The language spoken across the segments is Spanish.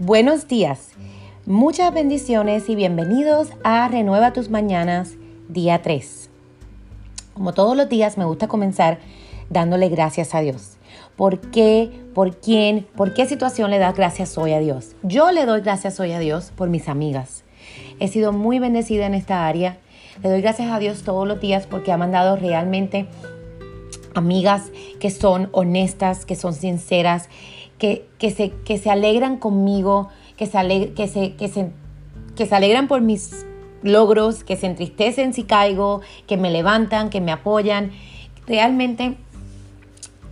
Buenos días, muchas bendiciones y bienvenidos a Renueva tus Mañanas, día 3. Como todos los días me gusta comenzar dándole gracias a Dios. ¿Por qué? ¿Por quién? ¿Por qué situación le das gracias hoy a Dios? Yo le doy gracias hoy a Dios por mis amigas. He sido muy bendecida en esta área. Le doy gracias a Dios todos los días porque ha mandado realmente amigas que son honestas, que son sinceras, que, se, que se alegran conmigo, que se, que, se, que, se, que se alegran por mis logros, que se entristecen si caigo, que me levantan, que me apoyan. Realmente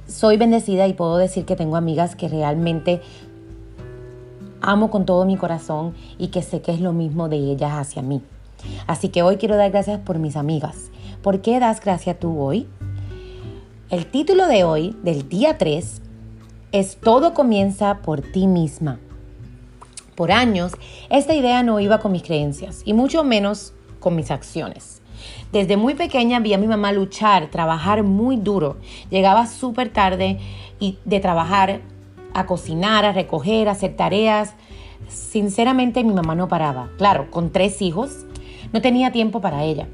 soy bendecida y puedo decir que tengo amigas que realmente amo con todo mi corazón y que sé que es lo mismo de ellas hacia mí. Así que hoy quiero dar gracias por mis amigas. ¿Por qué das gracias tú hoy? El título de hoy, del día 3, es Todo comienza por ti misma. Por años, esta idea no iba con mis creencias y mucho menos con mis acciones. Desde muy pequeña vi a mi mamá luchar, trabajar muy duro. Llegaba súper tarde y de trabajar a cocinar, a recoger, a hacer tareas. Sinceramente mi mamá no paraba. Claro, con tres hijos, no tenía tiempo para ella.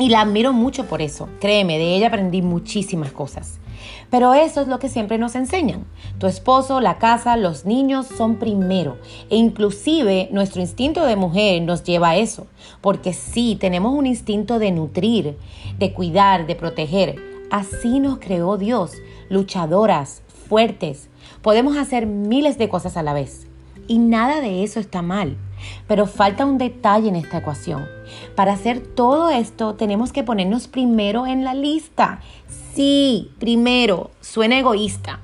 Y la admiro mucho por eso. Créeme, de ella aprendí muchísimas cosas. Pero eso es lo que siempre nos enseñan. Tu esposo, la casa, los niños son primero. E inclusive nuestro instinto de mujer nos lleva a eso. Porque sí, tenemos un instinto de nutrir, de cuidar, de proteger. Así nos creó Dios, luchadoras, fuertes. Podemos hacer miles de cosas a la vez. Y nada de eso está mal. Pero falta un detalle en esta ecuación. Para hacer todo esto tenemos que ponernos primero en la lista. Sí, primero, suena egoísta,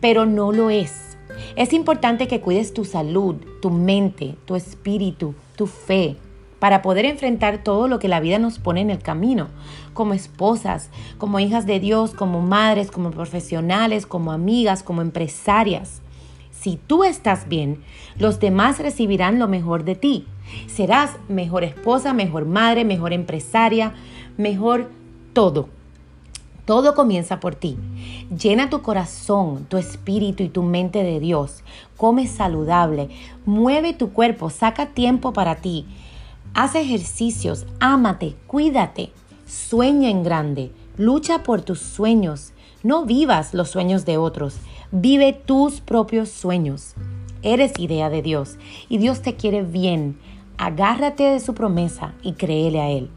pero no lo es. Es importante que cuides tu salud, tu mente, tu espíritu, tu fe, para poder enfrentar todo lo que la vida nos pone en el camino, como esposas, como hijas de Dios, como madres, como profesionales, como amigas, como empresarias. Si tú estás bien, los demás recibirán lo mejor de ti. Serás mejor esposa, mejor madre, mejor empresaria, mejor todo. Todo comienza por ti. Llena tu corazón, tu espíritu y tu mente de Dios. Come saludable. Mueve tu cuerpo. Saca tiempo para ti. Haz ejercicios. Ámate. Cuídate. Sueña en grande. Lucha por tus sueños. No vivas los sueños de otros. Vive tus propios sueños. Eres idea de Dios y Dios te quiere bien. Agárrate de su promesa y créele a Él.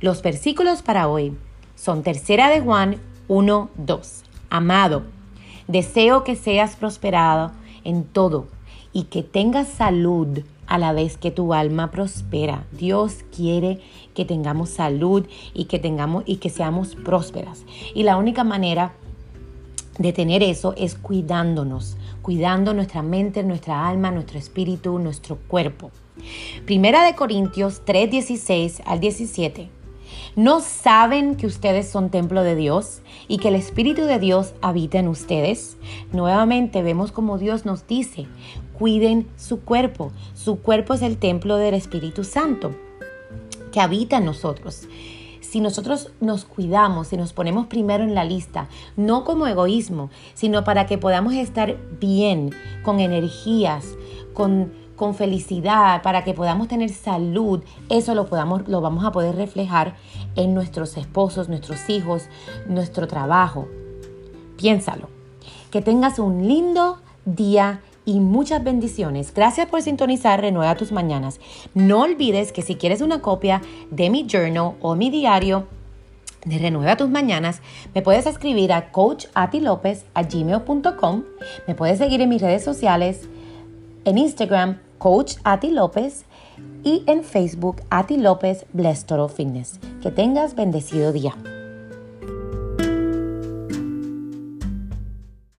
Los versículos para hoy son tercera de Juan 1, 2. Amado, deseo que seas prosperado en todo y que tengas salud a la vez que tu alma prospera. Dios quiere que tengamos salud y que tengamos y que seamos prósperas. Y la única manera de tener eso es cuidándonos, cuidando nuestra mente, nuestra alma, nuestro espíritu, nuestro cuerpo. Primera de Corintios 3, 16 al 17. ¿No saben que ustedes son templo de Dios y que el Espíritu de Dios habita en ustedes? Nuevamente vemos como Dios nos dice, cuiden su cuerpo. Su cuerpo es el templo del Espíritu Santo que habita en nosotros si nosotros nos cuidamos, y nos ponemos primero en la lista, no como egoísmo, sino para que podamos estar bien, con energías, con, con felicidad, para que podamos tener salud, eso lo, podamos, lo vamos a poder reflejar en nuestros esposos, nuestros hijos, nuestro trabajo. Piénsalo. Que tengas un lindo día y muchas bendiciones. Gracias por sintonizar Renueva tus mañanas. No olvides que si quieres una copia de mi journal o mi diario de Renueva tus mañanas, me puedes escribir a coachatilopez@gmail.com. Me puedes seguir en mis redes sociales, en Instagram Coach y en Facebook Ati López Bless Fitness. Que tengas bendecido día.